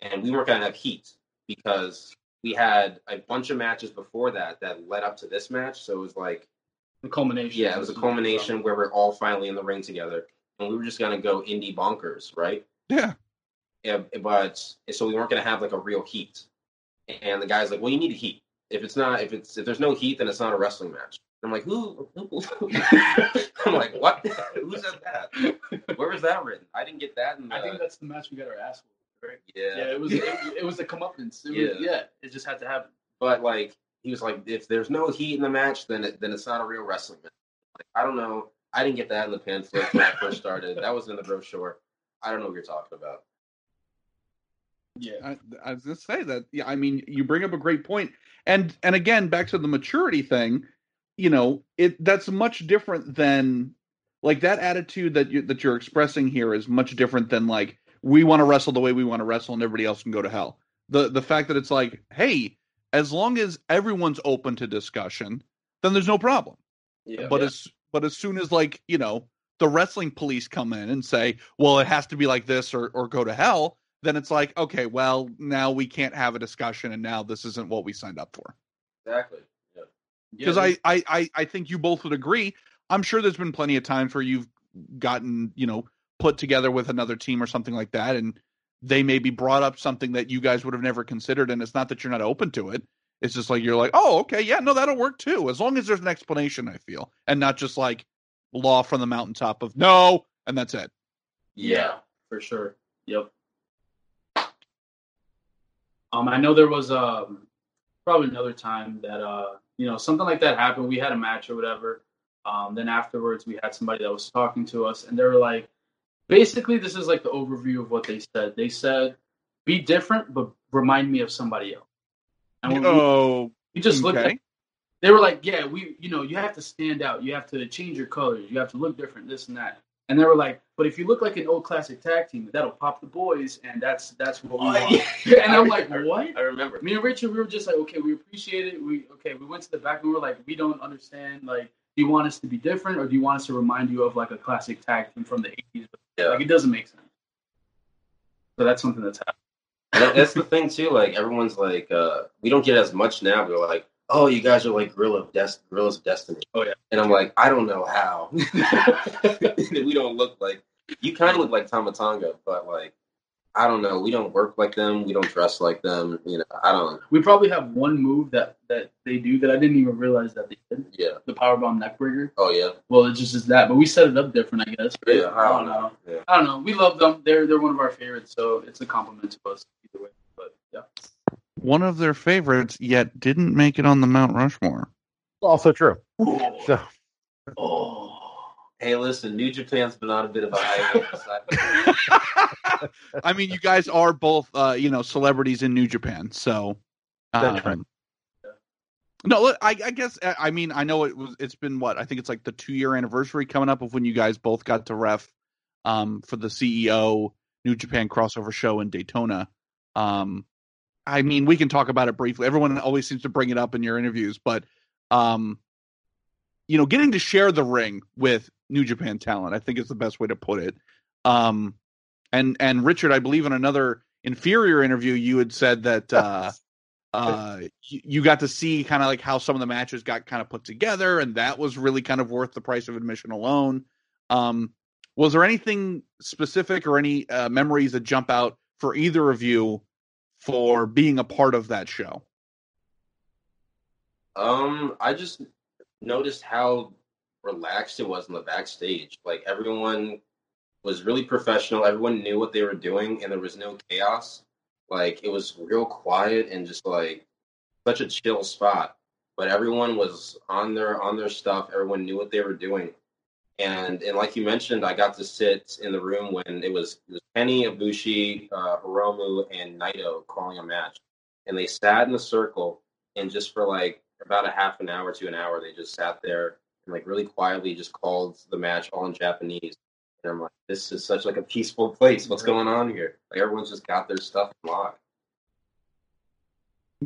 and we weren't gonna have heat because we had a bunch of matches before that that led up to this match. So it was like The culmination. yeah, it was a culmination where we're all finally in the ring together, and we were just gonna go indie bonkers, right? Yeah. Yeah, but so we weren't gonna have like a real heat. And the guy's like, "Well, you need a heat. If it's not, if it's if there's no heat, then it's not a wrestling match." I'm like, "Who?" who- I'm like, "What? Who said that? Where was that written? I didn't get that." In the, I think that's the match we got our ass whooped, right? yeah. Yeah, it was it, it was a comeuppance. It was, Yeah. yeah, it just had to happen. But like, he was like, "If there's no heat in the match, then it, then it's not a real wrestling match." Like, I don't know. I didn't get that in the pamphlet when I first started. That was in the brochure. I don't know what you're talking about. Yeah. I, I was gonna say that. Yeah, I mean, you bring up a great point, and and again, back to the maturity thing. You know, it that's much different than like that attitude that you that you're expressing here is much different than like we want to wrestle the way we want to wrestle, and everybody else can go to hell. The the fact that it's like, hey, as long as everyone's open to discussion, then there's no problem. Yeah, but as but as soon as like you know the wrestling police come in and say well it has to be like this or or go to hell then it's like okay well now we can't have a discussion and now this isn't what we signed up for exactly. Yeah. because Yeah, I, I i i think you both would agree i'm sure there's been plenty of times where you've gotten you know put together with another team or something like that and they maybe brought up something that you guys would have never considered and it's not that you're not open to it it's just like you're like oh okay yeah no that'll work too as long as there's an explanation i feel and not just like law from the mountaintop of no and that's it Yeah, for sure. Yep. Um, I know there was um probably another time that uh you know something like that happened. We had a match or whatever. Um, then afterwards we had somebody that was talking to us, and they were like, basically this is like the overview of what they said. They said, "Be different, but remind me of somebody else." And when we, oh we just looked at they were like, yeah, we, you know, you have to stand out. You have to change your colors. You have to look different, this and that. And they were like, but if you look like an old classic tag team, that'll pop the boys, and that's that's what we Oh, want. And I'm like, what? I remember. Me and Richard, we were just like, okay, we appreciate it. We okay, we went to the back and we were like, we don't understand. Like, do you want us to be different, or do you want us to remind you of like a classic tag team from the '80s? Yeah. Like, it doesn't make sense. So that's something that's happening. That's the thing too. Like everyone's like, uh, we don't get as much now. We're like, oh, you guys are like Gorilla of Des- Guerrillas of Destiny. Oh, yeah. And I'm like, I don't know how. we don't look like you. Kind of look like Tama Tonga, but like, I don't know. We don't work like them. We don't dress like them. You know, I don't. We probably have one move that that they do that I didn't even realize that they did. Yeah. The powerbomb neckbreaker. Oh yeah. Well, it just is that, but we set it up different, I guess. right? Yeah. I don't know. Yeah. I don't know. We love them. They're they're one of our favorites, so it's a compliment to us either way. But yeah, one of their favorites yet didn't make it on the mount rushmore Also true. So oh, Hey, listen. New Japan's been on a bit of a hiatus. I mean, you guys are both, uh, you know, celebrities in New Japan, so. That's right. um, No, look, I, I guess I I mean I know it was. It's been what I think it's like the two year anniversary coming up of when you guys both got to ref, um, for the CEO New Japan crossover show in Daytona. Um, I mean we can talk about it briefly. Everyone always seems to bring it up in your interviews, but um, you know, getting to share the ring with New Japan talent, I think is the best way to put it. Um, and and Richard, I believe in another inferior interview, you had said that uh, uh, you, you got to see kind of like how some of the matches got kind of put together, and that was really kind of worth the price of admission alone. Um, was there anything specific or any uh, memories that jump out for either of you for being a part of that show? Um, I just noticed how relaxed it was in the backstage. Like everyone was really professional. Everyone knew what they were doing, and there was no chaos. Like it was real quiet and just like such a chill spot. But everyone was on their on their stuff. Everyone knew what they were doing. And and like you mentioned, I got to sit in the room when it was, it was Kenny, Ibushi, uh, Hiromu, and Naito calling a match, and they sat in a circle and just for like about a half an hour to an hour, they just sat there and like really quietly just called the match all in Japanese. And I'm like, this is such like a peaceful place. What's going on here? Like everyone's just got their stuff locked.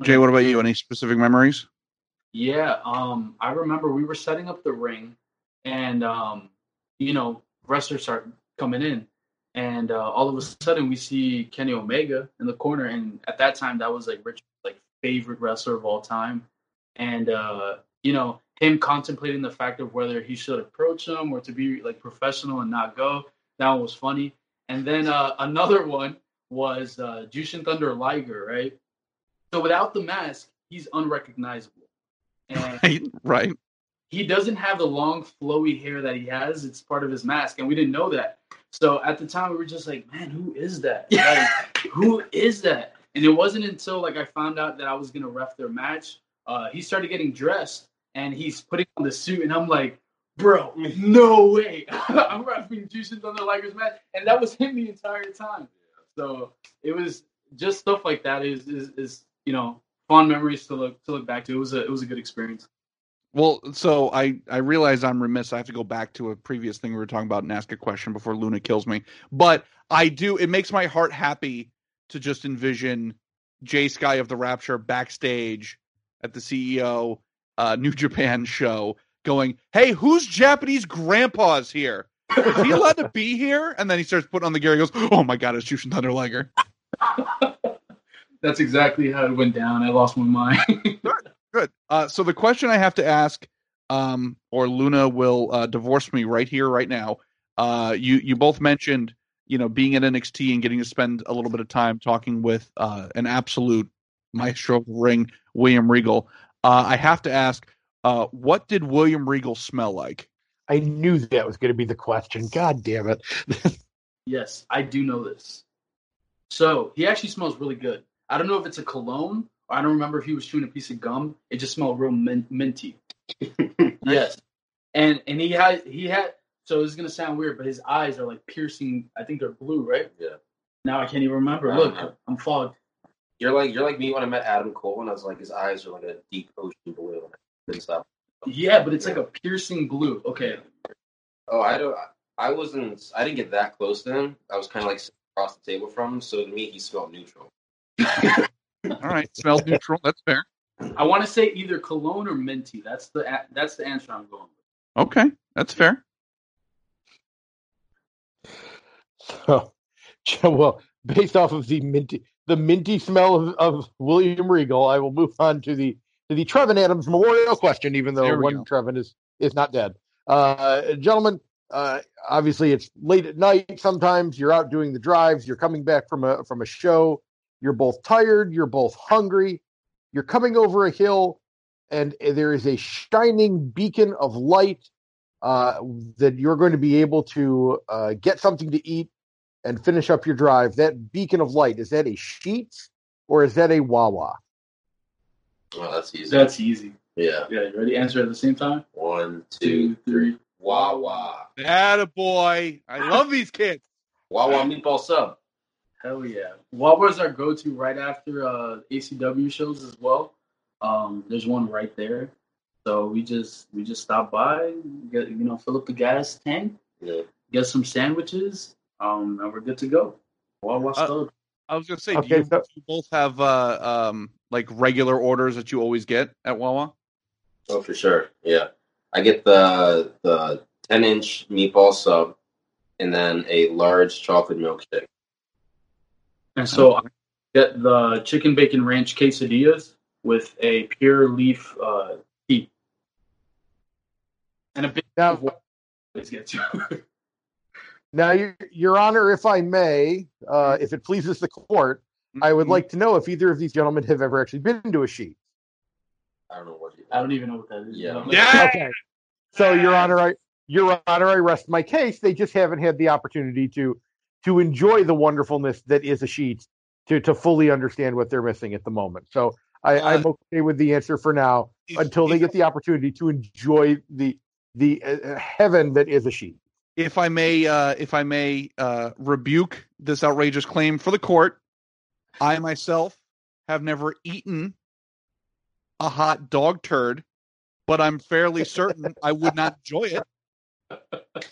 Jay, what about you? Any specific memories? Yeah, um, I remember we were setting up the ring, and um, you know, wrestlers start coming in, and uh, all of a sudden we see Kenny Omega in the corner, and at that time that was like Richard's like favorite wrestler of all time, and uh, you know him contemplating the fact of whether he should approach him or to be like professional and not go. That one was funny, and then uh, another one was uh, Jushin Thunder Liger, right? So without the mask, he's unrecognizable. And Right, right. He doesn't have the long flowy hair that he has. It's part of his mask, and we didn't know that. So at the time, we were just like, "Man, who is that? Like, who is that?" And it wasn't until like I found out that I was gonna ref their match. Uh, he started getting dressed, and he's putting on the suit, and I'm like, "Bro, no way! I'm refing Jushin Thunder Liger's match," and that was him the entire time. So it was just stuff like that. Is is is you know fond memories to look to look back to. It was a it was a good experience. Well, so I I realize I'm remiss. I have to go back to a previous thing we were talking about and ask a question before Luna kills me. But I do. It makes my heart happy to just envision Jay Sky of the Rapture backstage at the CEO uh, New Japan show, going, "Hey, who's Japanese grandpa's here? Is he allowed to be here?" And then he starts putting on the gear. He goes, "Oh my God, it's Jushin Thunder Liger." That's exactly how it went down. I lost my mind. Good. Uh, so the question I have to ask, um, or Luna will uh, divorce me right here, right now. Uh, you you both mentioned, you know, being at NXT and getting to spend a little bit of time talking with uh, an absolute maestro of the ring, William Regal. Uh, I have to ask, uh, what did William Regal smell like? I knew that was going to be the question. God damn it. yes, I do know this. So he actually smells really good. I don't know if it's a cologne. I don't remember if he was chewing a piece of gum. It just smelled real min- minty. yes, and and he had he had. So this is gonna sound weird, but his eyes are like piercing. I think they're blue, right? Yeah. Now I can't even remember. Look, know. I'm fogged. You're like you're like me when I met Adam Cole, and I was like, his eyes are like a deep ocean blue and stuff. Yeah, but it's like a piercing blue. Okay. Oh, I don't. I wasn't. I didn't get that close to him. I was kind of like across the table from him. So to me, he smelled neutral. All right, smells neutral. That's fair. I want to say either cologne or minty. That's the that's the answer I'm going with. Okay, that's fair. So, well, based off of the minty, the minty smell of, of William Regal, I will move on to the to the Trevin Adams Memorial question. Even though one go. Trevin is is not dead, uh, gentlemen. Uh, obviously, it's late at night. Sometimes you're out doing the drives. You're coming back from a from a show. You're both tired. You're both hungry. You're coming over a hill, and there is a shining beacon of light uh, that you're going to be able to uh, get something to eat and finish up your drive. That beacon of light is that a Sheetz or is that a Wawa? Oh, that's easy. That's easy. yeah. Yeah, you ready? Answer at the same time. One, two, three. Wawa. That a boy. I love these kids. Wawa meatball sub. Hell yeah. What was our go to right after uh, ACW shows as well? Um, there's one right there. So we just we just stop by, get you know, fill up the gas tank, Yeah. get some sandwiches, um, and we're good to go. Wawa Uh, stove. I was gonna say, Okay, do you, so- do you both have uh, um, like regular orders that you always get at Wawa? Oh, for sure. Yeah. I get the the ten inch meatball sub, and then a large chocolate milkshake. And so I get the chicken bacon ranch quesadillas with a pure leaf uh, tea. And a big Now, let's get to. now, your, your Honor, if I may, uh, if it pleases the court, I would Mhm. like to know if either of these gentlemen have ever actually been to a Sheetz. I don't know what you. I don't even know what that is. Yeah. Yeah. Okay. So, Your Honor, I Your Honor, I rest my case. They just haven't had the opportunity to to enjoy the wonderfulness that is a sheet to to fully understand what they're missing at the moment. So I, Uh, I'm okay with the answer for now If- until they if- get the opportunity to enjoy the the uh, heaven that is a sheet. if I may, uh, if I may uh, rebuke this outrageous claim for the court, I myself have never eaten a hot dog turd but I'm fairly certain I would not enjoy it.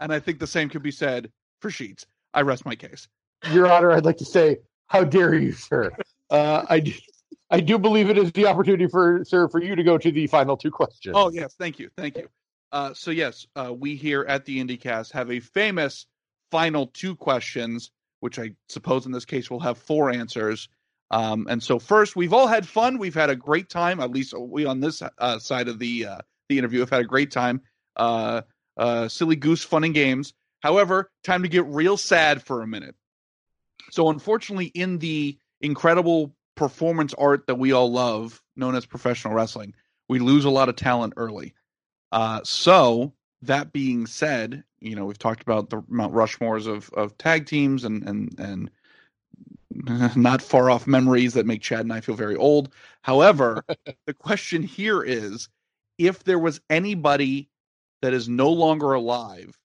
And I think the same could be said for Sheetz. I rest my case. Your Honor, I'd like to say, how dare you, sir? Uh, I do, I do believe it is the opportunity for sir for you to go to the final two questions. Oh yes, thank you, thank you. Uh, so yes, uh, we here at the IndyCast have a famous final two questions, which I suppose in this case will have four answers. Um, and so first, we've all had fun. We've had a great time. At least we on this uh, side of the uh, the interview have had a great time. Uh, uh, silly goose fun and games. However, time to get real sad for a minute. So unfortunately, in the incredible performance art that we all love, known as professional wrestling, we lose a lot of talent early. Uh, so that being said, you know we've talked about the Mount Rushmores of of tag teams and and and not far off memories that make Chad and I feel very old. However, the question here is if there was anybody that is no longer alive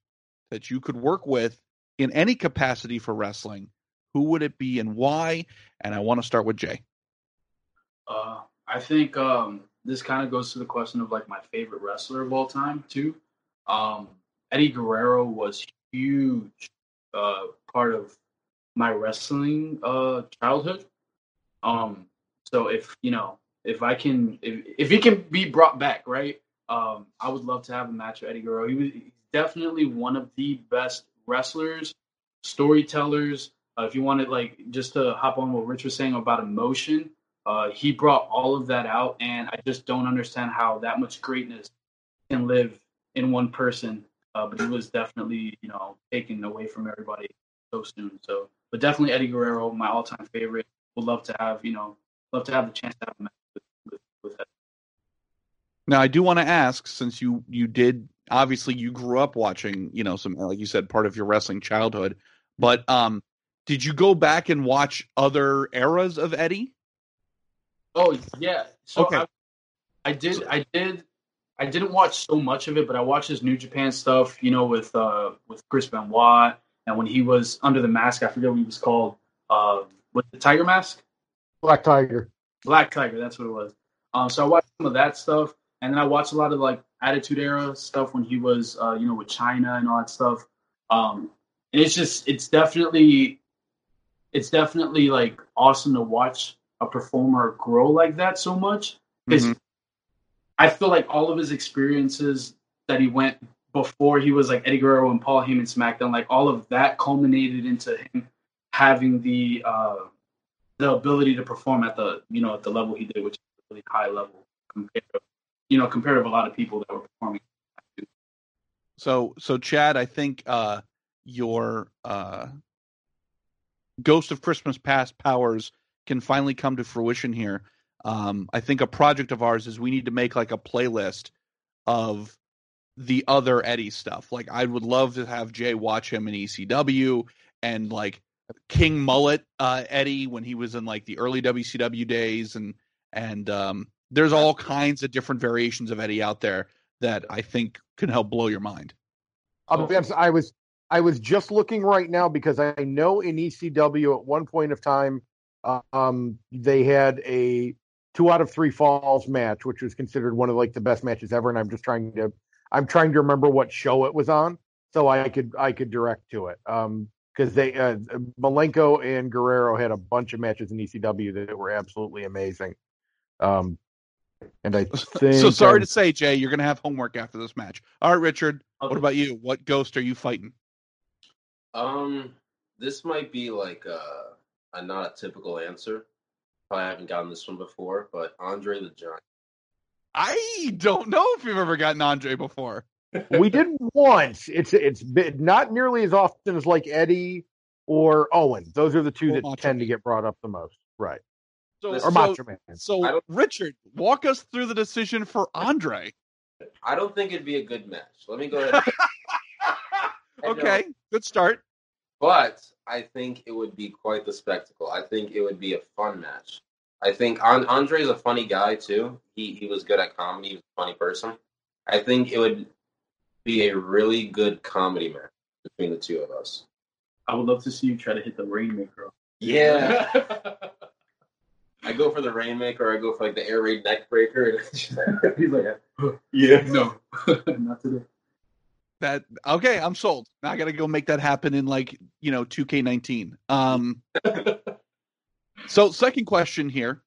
that you could work with in any capacity for wrestling, who would it be and why? And I want to start with Jay. Uh, I think um, this kind of goes to the question of like my favorite wrestler of all time too. Um, Eddie Guerrero was huge uh, part of my wrestling uh, childhood. Um, so if you know if I can if if he can be brought back, right? Um, I would love to have a match with Eddie Guerrero. He was definitely one of the best wrestlers, storytellers. Uh, if you wanted like just to hop on what Rich was saying about emotion, uh, he brought all of that out, and I just don't understand how that much greatness can live in one person. Uh, but he was definitely, you know, taken away from everybody so soon. So, but definitely Eddie Guerrero, my all-time favorite. Would love to have, you know, love to have the chance to have a match with, with, with Eddie. Now, I do want to ask, since you you did obviously you grew up watching, you know, some like you said, part of your wrestling childhood, but um, did you go back and watch other eras of Eddie? Oh yeah. So Okay. I, I did. I did. I didn't watch so much of it, but I watched his New Japan stuff. You know, with uh with Chris Benoit, and when he was under the mask, I forget what he was called. Uh, with the Tiger Mask, Black Tiger. Black Tiger. That's what it was. Um, so I watched some of that stuff, and then I watched a lot of like Attitude Era stuff when he was, uh, you know, with Chyna and all that stuff. Um, and it's just, it's definitely, it's definitely like awesome to watch a performer grow like that so much because Mhm. I feel like all of his experiences that he went before he was like Eddie Guerrero and Paul Heyman SmackDown, like all of that culminated into him having the uh, the ability to perform at the you know at the level he did, which is a really high level compared to you know compared to a lot of people that were performing. So, so Chad, I think uh, your uh, Ghost of Christmas Past powers can finally come to fruition here. Um, I think a project of ours is we need to make like a playlist of the other Eddie stuff. Like, I would love to have Jay watch him in ECW and like King Mullet uh, Eddie when he was in like the early WCW days, and and um, there's all kinds of different variations of Eddie out there that I think can help blow your mind. I'll be honest, I was I was just looking right now because I know in ECW at one point of time, um, they had a two out of three falls match, which was considered one of like the best matches ever. And I'm just trying to I'm trying to remember what show it was on, so I could I could direct to it. Um, because they uh, Malenko and Guerrero had a bunch of matches in ECW that were absolutely amazing. Um, and I think so sorry I'm- to say, Jay, you're going to have homework after this match. All right, Richard. What about you? What ghost are you fighting? Um, this might be like a, a not a typical answer. Probably haven't gotten this one before, but Andre the Giant. I don't know if you've ever gotten Andre before. we did once. It's it's been, not nearly as often as like Eddie or Owen. Those are the two Or that tend Man. to get brought up the most, right? So, Or so, Macho Man. so Richard, walk us through the decision for Andre. I don't think it'd be a good match. Let me go ahead. I know. okay, good start. But I think it would be quite the spectacle. I think it would be a fun match. I think An- Andre's a funny guy too. He he was good at comedy. He was a funny person. I think it would be a really good comedy match between the two of us. I would love to see you try to hit the Rainmaker. Yeah. I go for the rainmaker. Or I go for like the air raid neck breaker. and He's like, yeah. no, not today. That okay, I'm sold. Now I got to go make that happen in like you know 2K19. Um, so second question here,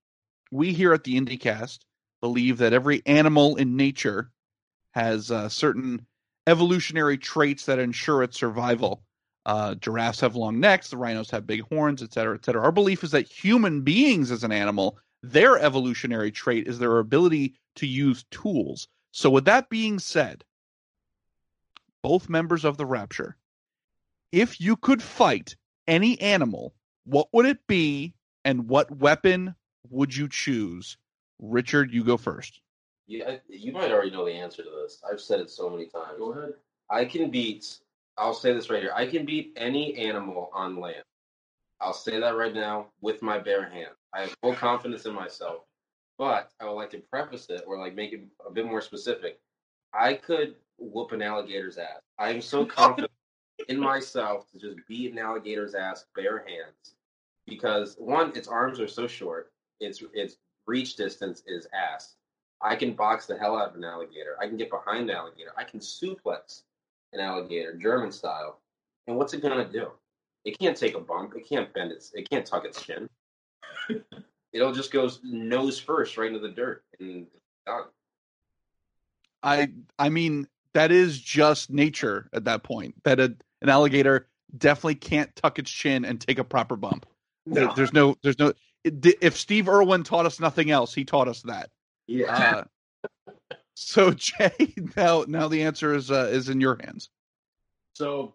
we here at the IndieCast believe that every animal in nature has uh, certain evolutionary traits that ensure its survival. Uh, giraffes have long necks, the rhinos have big horns, et cetera, et cetera. Our belief is that human beings as an animal, their evolutionary trait is their ability to use tools. So, with that being said, both members of the Rapture, if you could fight any animal, what would it be and what weapon would you choose? Richard, you go first. Yeah, you might already know the answer to this. I've said it so many times. Go ahead. I can beat. I'll say this right here. I can beat any animal on land. I'll say that right now with my bare hand. I have full confidence in myself, but I would like to preface it or like make it a bit more specific. I could whoop an alligator's ass. I am so confident in myself to just beat an alligator's ass bare hands because one, its arms are so short. Its its reach distance is ass. I can box the hell out of an alligator. I can get behind an alligator. I can suplex an alligator, German style. And what's it gonna do? It can't take a bump. It can't bend its. It can't tuck its chin. It'll just go nose first right into the dirt and done. I I mean that is just nature at that point. That a, an alligator definitely can't tuck its chin and take a proper bump. There- There's no there's no if Steve Irwin taught us nothing else, he taught us that. Yeah. Uh, so Jay, now now the answer is uh, is in your hands. So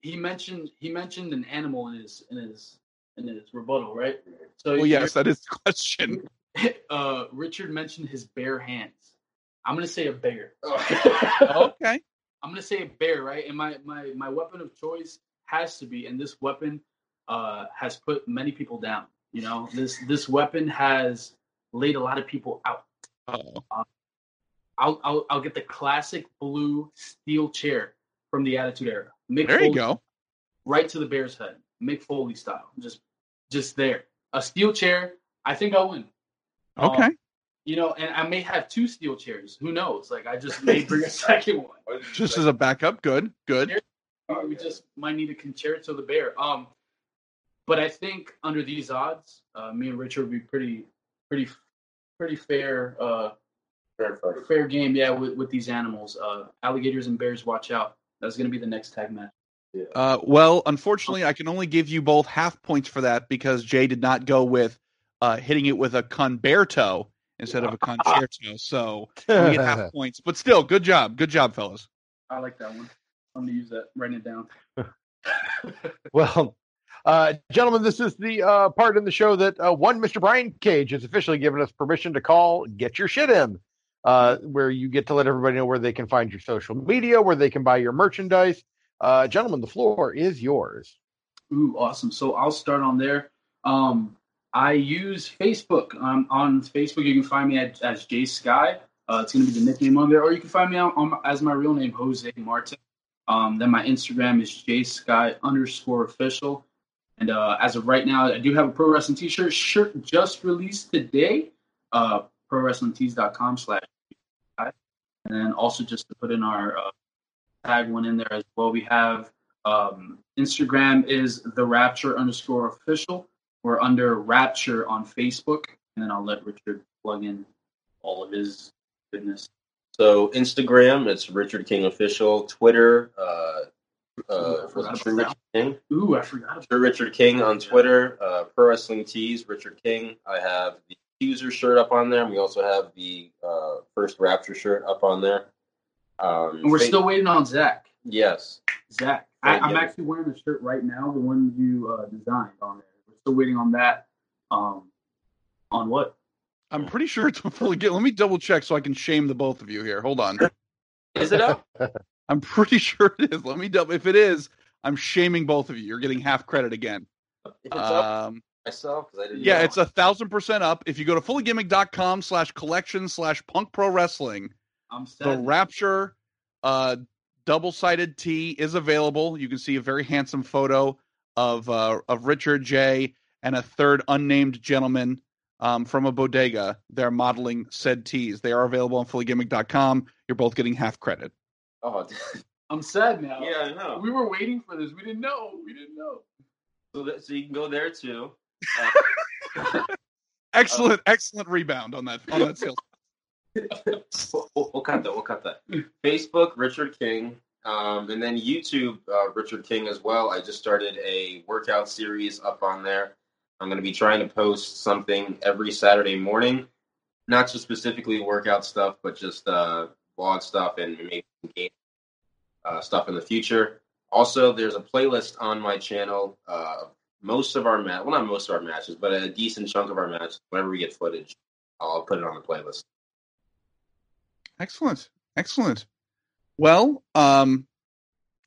he mentioned he mentioned an animal in his in his in his rebuttal, right? So Well, yes, that is the question. uh, Richard mentioned his bare hands. I'm gonna say a bear. Okay. I'm gonna say a bear, right? And my my my weapon of choice has to be, and this weapon uh, has put many people down. You know, this this weapon has laid a lot of people out. Oh, I'll I'll, I'll get the classic blue steel chair from the Attitude Era. Mick there you go. right to the bear's head, Mick Foley style, just just there. A steel chair. I think I'll win. Um, Okay. you know, and I may have two steel chairs. Who knows? Like I just may bring a second one. Just as a backup. Good. Good. we just might need a Con-Chair-To to the bear. Um, but I think under these odds, uh, me and Richard would be pretty, pretty, pretty fair, uh, Fair fight. fair game. Yeah, with, with these animals, uh, alligators and bears. Watch out. That's gonna be the next tag match. Uh, well, unfortunately, I can only give you both half points for that because Jay did not go with uh, hitting it with a conberto instead of a Con-Chair-To. So we get half points. But still, good job. Good job, fellas. I like that one. I'm gonna use that. Writing it down. Well, uh, gentlemen, this is the uh, part in the show that uh, one Mr. Brian Cage has officially given us permission to call "Get Your Shit In," uh, where you get to let everybody know where they can find your social media, where they can buy your merchandise. Uh, gentlemen, the floor is yours. Ooh, awesome. So I'll start on there. Um, I use Facebook. Um, on Facebook, you can find me at, as Jay Sky. Uh, it's going to be the nickname on there, or you can find me on, on as my real name, Jose Martin. Um, then my Instagram is Jay Sky underscore official. And uh, as of right now, I do have a pro wrestling T-shirt shirt just released today. Uh, ProWrestlingTees.com slash. And then also just to put in our uh, tag one in there as well, we have um, Instagram is the Rapture underscore official. We're under Rapture on Facebook, and then I'll let Richard plug in all of his goodness. So Instagram, it's Richard King official. Twitter, uh, Ooh, I uh, forgot was it True. Richard King? Ooh, I forgot. True Richard King on Twitter. Uh, Pro Wrestling Tees, Richard King. I have the Accuser shirt up on there, and we also have the uh, first Rapture shirt up on there. Um, and we're fa- still waiting on Zach. yes. Zach, I, I'm yeah. actually wearing the shirt right now, the one you uh, designed on there. We're still waiting on that. Um, on what? I'm pretty sure it's fully get. Let me double check so I can shame the both of you here. Hold on. Is it up? I'm pretty sure it is. Let me double. If it is, I'm shaming both of you. You're getting half credit again. If it's up Um, myself, 'cause I didn't yeah, know. it's a thousand percent up. If you go to fullygimmick.com slash collection slash punk pro wrestling, I'm the. Rapture uh, double sided tee is available. You can see a very handsome photo of uh, of Richard J and a third unnamed gentleman um, from a bodega. They're modeling said tees. They are available on fullygimmick.com. You're both getting half credit. Oh, I'm sad now. yeah, I know. We were waiting for this. We didn't know. We didn't know. So, that, so you can go there too. Uh, Excellent, excellent rebound on that on that sales. we'll, we'll- cut that. We'll cut that. Facebook, Richard King, um, and then YouTube, uh, Richard King as well. I just started a workout series up on there. I'm going to be trying to post something every Saturday morning, not just specifically workout stuff, but just uh, blog stuff and maybe game uh, stuff in the future. Also, there's a playlist on my channel. Uh, most of our match, well, not most of our matches, but a decent chunk of our matches. Whenever we get footage, I'll put it on the playlist. Excellent, excellent. Well, um,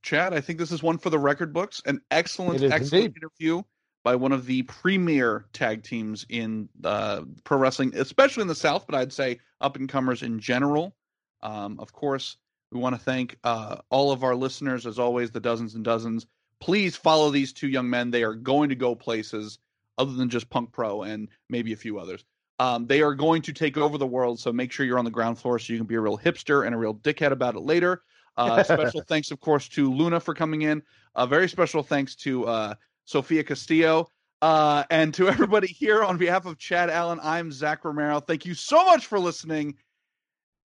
Chad, I think this is one for the record books. An excellent, excellent indeed. interview by one of the premier tag teams in uh, pro wrestling, especially in the South, but I'd say up and comers in general. Um, of course, we want to thank uh, all of our listeners, as always, the dozens and dozens. Please follow these two young men. They are going to go places other than just Punk Pro and maybe a few others. Um, they are going to take over the world, so make sure you're on the ground floor so you can be a real hipster and a real dickhead about it later. Uh, special thanks, of course, to Luna for coming in. A very special thanks to uh, Sophia Castillo. Uh, and to everybody here on behalf of Chad Allen, I'm Zach Romero. Thank you so much for listening.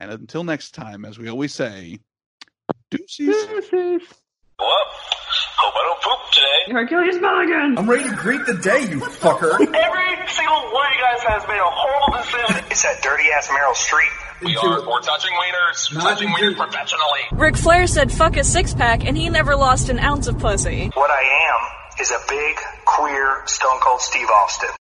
And until next time, as we always say, deuces. Well, hope I don't poop today. Hercules Mulligan! I'm ready to greet the day, you fucker. Every single one of you guys has made a horrible decision. It's that dirty ass Meryl Streep. We are we're touching wieners, Not touching into- wieners professionally. Ric Flair said fuck a six pack and he never lost an ounce of pussy. What I am is a big, queer, stone cold Steve Austin.